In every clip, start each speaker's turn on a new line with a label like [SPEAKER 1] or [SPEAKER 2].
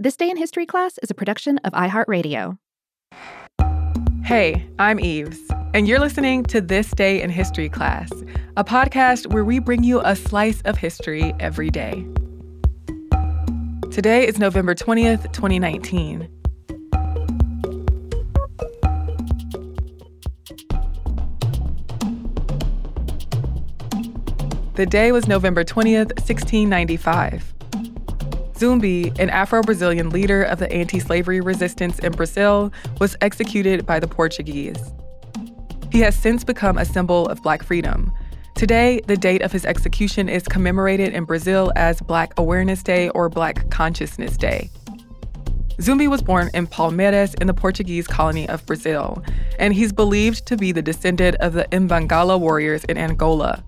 [SPEAKER 1] This Day in History class is a production of iHeartRadio.
[SPEAKER 2] Hey, I'm Eves, and you're listening to This Day in History class, a podcast where we bring you a slice of history every day. Today is November 20th, 2019. The day was November 20th, 1695. Zumbi, an Afro Brazilian leader of the anti slavery resistance in Brazil, was executed by the Portuguese. He has since become a symbol of Black freedom. Today, the date of his execution is commemorated in Brazil as Black Awareness Day or Black Consciousness Day. Zumbi was born in Palmares in the Portuguese colony of Brazil, and he's believed to be the descendant of the Imbangala warriors in Angola.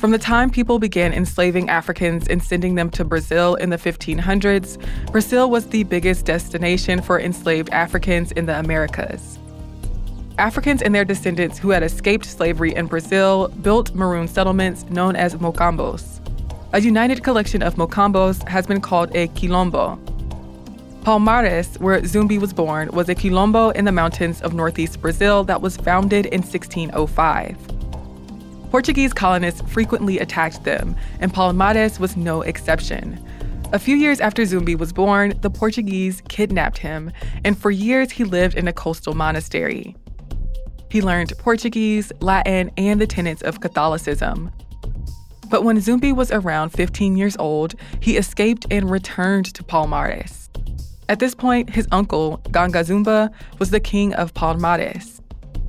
[SPEAKER 2] From the time people began enslaving Africans and sending them to Brazil in the 1500s, Brazil was the biggest destination for enslaved Africans in the Americas. Africans and their descendants who had escaped slavery in Brazil built maroon settlements known as mocambos. A united collection of mocambos has been called a quilombo. Palmares, where Zumbi was born, was a quilombo in the mountains of northeast Brazil that was founded in 1605. Portuguese colonists frequently attacked them, and Palmares was no exception. A few years after Zumbi was born, the Portuguese kidnapped him, and for years he lived in a coastal monastery. He learned Portuguese, Latin, and the tenets of Catholicism. But when Zumbi was around 15 years old, he escaped and returned to Palmares. At this point, his uncle, Ganga Zumba, was the king of Palmares.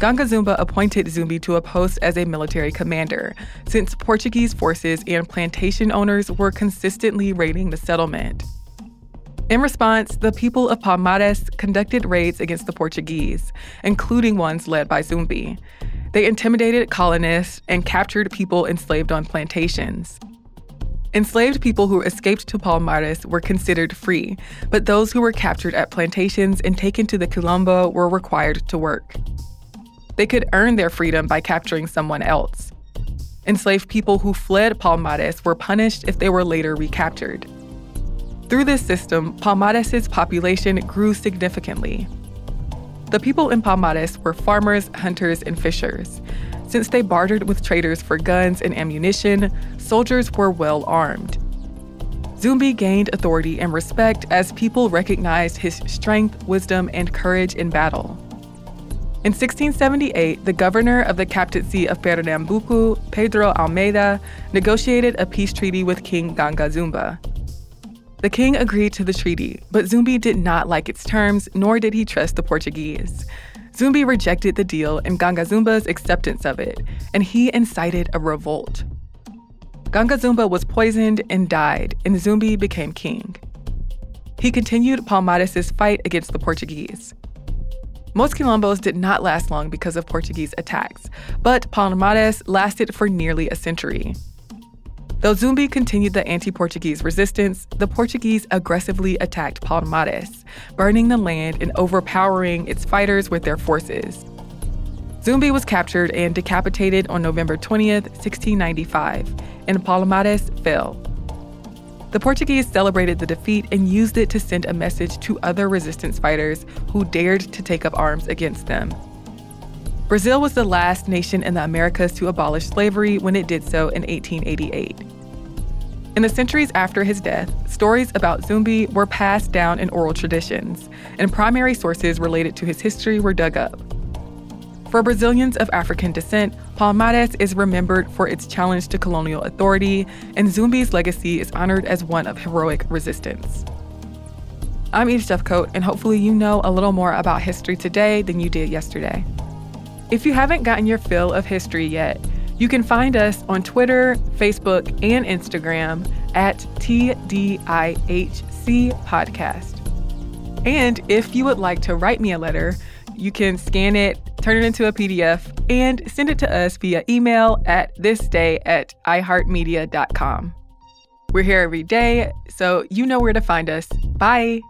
[SPEAKER 2] Ganga Zumba appointed Zumbi to a post as a military commander, since Portuguese forces and plantation owners were consistently raiding the settlement. In response, the people of Palmares conducted raids against the Portuguese, including ones led by Zumbi. They intimidated colonists and captured people enslaved on plantations. Enslaved people who escaped to Palmares were considered free, but those who were captured at plantations and taken to the Quilombo were required to work. They could earn their freedom by capturing someone else. Enslaved people who fled Palmares were punished if they were later recaptured. Through this system, Palmares' population grew significantly. The people in Palmares were farmers, hunters, and fishers. Since they bartered with traders for guns and ammunition, soldiers were well armed. Zumbi gained authority and respect as people recognized his strength, wisdom, and courage in battle. In 1678, the governor of the captaincy of Pernambuco, Pedro Almeida, negotiated a peace treaty with King Ganga Zumba. The king agreed to the treaty, but Zumbi did not like its terms, nor did he trust the Portuguese. Zumbi rejected the deal and Ganga Zumba's acceptance of it, and he incited a revolt. Ganga Zumba was poisoned and died, and Zumbi became king. He continued Palmares' fight against the Portuguese. Most quilombos did not last long because of Portuguese attacks, but Palmares lasted for nearly a century. Though Zumbi continued the anti Portuguese resistance, the Portuguese aggressively attacked Palmares, burning the land and overpowering its fighters with their forces. Zumbi was captured and decapitated on November 20, 1695, and Palmares fell. The Portuguese celebrated the defeat and used it to send a message to other resistance fighters who dared to take up arms against them. Brazil was the last nation in the Americas to abolish slavery when it did so in 1888. In the centuries after his death, stories about Zumbi were passed down in oral traditions, and primary sources related to his history were dug up. For Brazilians of African descent, Palmares is remembered for its challenge to colonial authority, and Zumbi's legacy is honored as one of heroic resistance. I'm Eve Jeffcoat, and hopefully you know a little more about history today than you did yesterday. If you haven't gotten your fill of history yet, you can find us on Twitter, Facebook, and Instagram at TDIHC Podcast. And if you would like to write me a letter, you can scan it, turn it into a PDF, and send it to us via email at thisday at iheartmedia.com. We're here every day, so you know where to find us. Bye.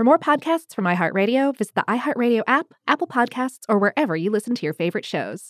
[SPEAKER 1] For more podcasts from iHeartRadio, visit the iHeartRadio app, Apple Podcasts, or wherever you listen to your favorite shows.